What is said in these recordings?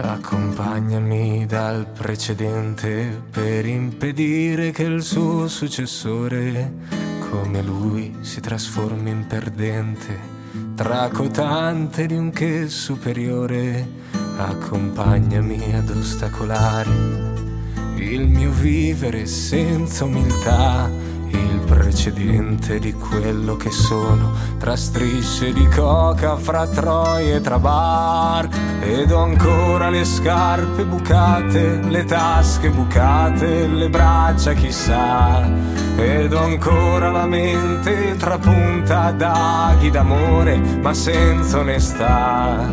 Accompagnami dal precedente per impedire che il suo successore, come lui, si trasformi in perdente, tracotante di un che superiore. Accompagnami ad ostacolare il mio vivere senza umiltà il precedente di quello che sono, tra strisce di coca, fra troie, tra bar, ed ho ancora le scarpe bucate, le tasche bucate, le braccia chissà, ed ho ancora la mente trapunta d'aghi d'amore, ma senza onestà,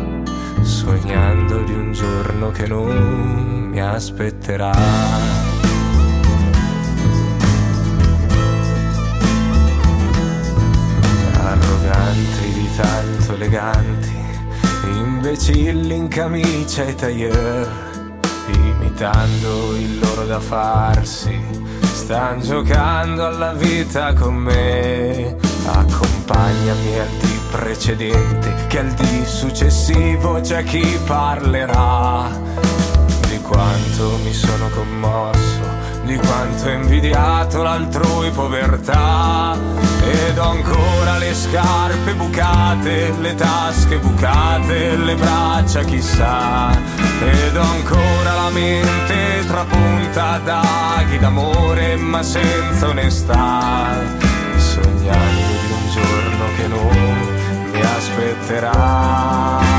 sognando di un giorno che non mi aspetterà. Eleganti, imbecilli in camicia e tailleur, imitando il loro da farsi, stan giocando alla vita con me. Accompagnami al di precedente, che al di successivo c'è chi parlerà di quanto mi sono commosso di quanto ho invidiato l'altrui povertà ed ho ancora le scarpe bucate, le tasche bucate, le braccia chissà. Ed ho ancora la mente trapunta d'aghi d'amore ma senza onestà. Sognando di un giorno che non mi aspetterà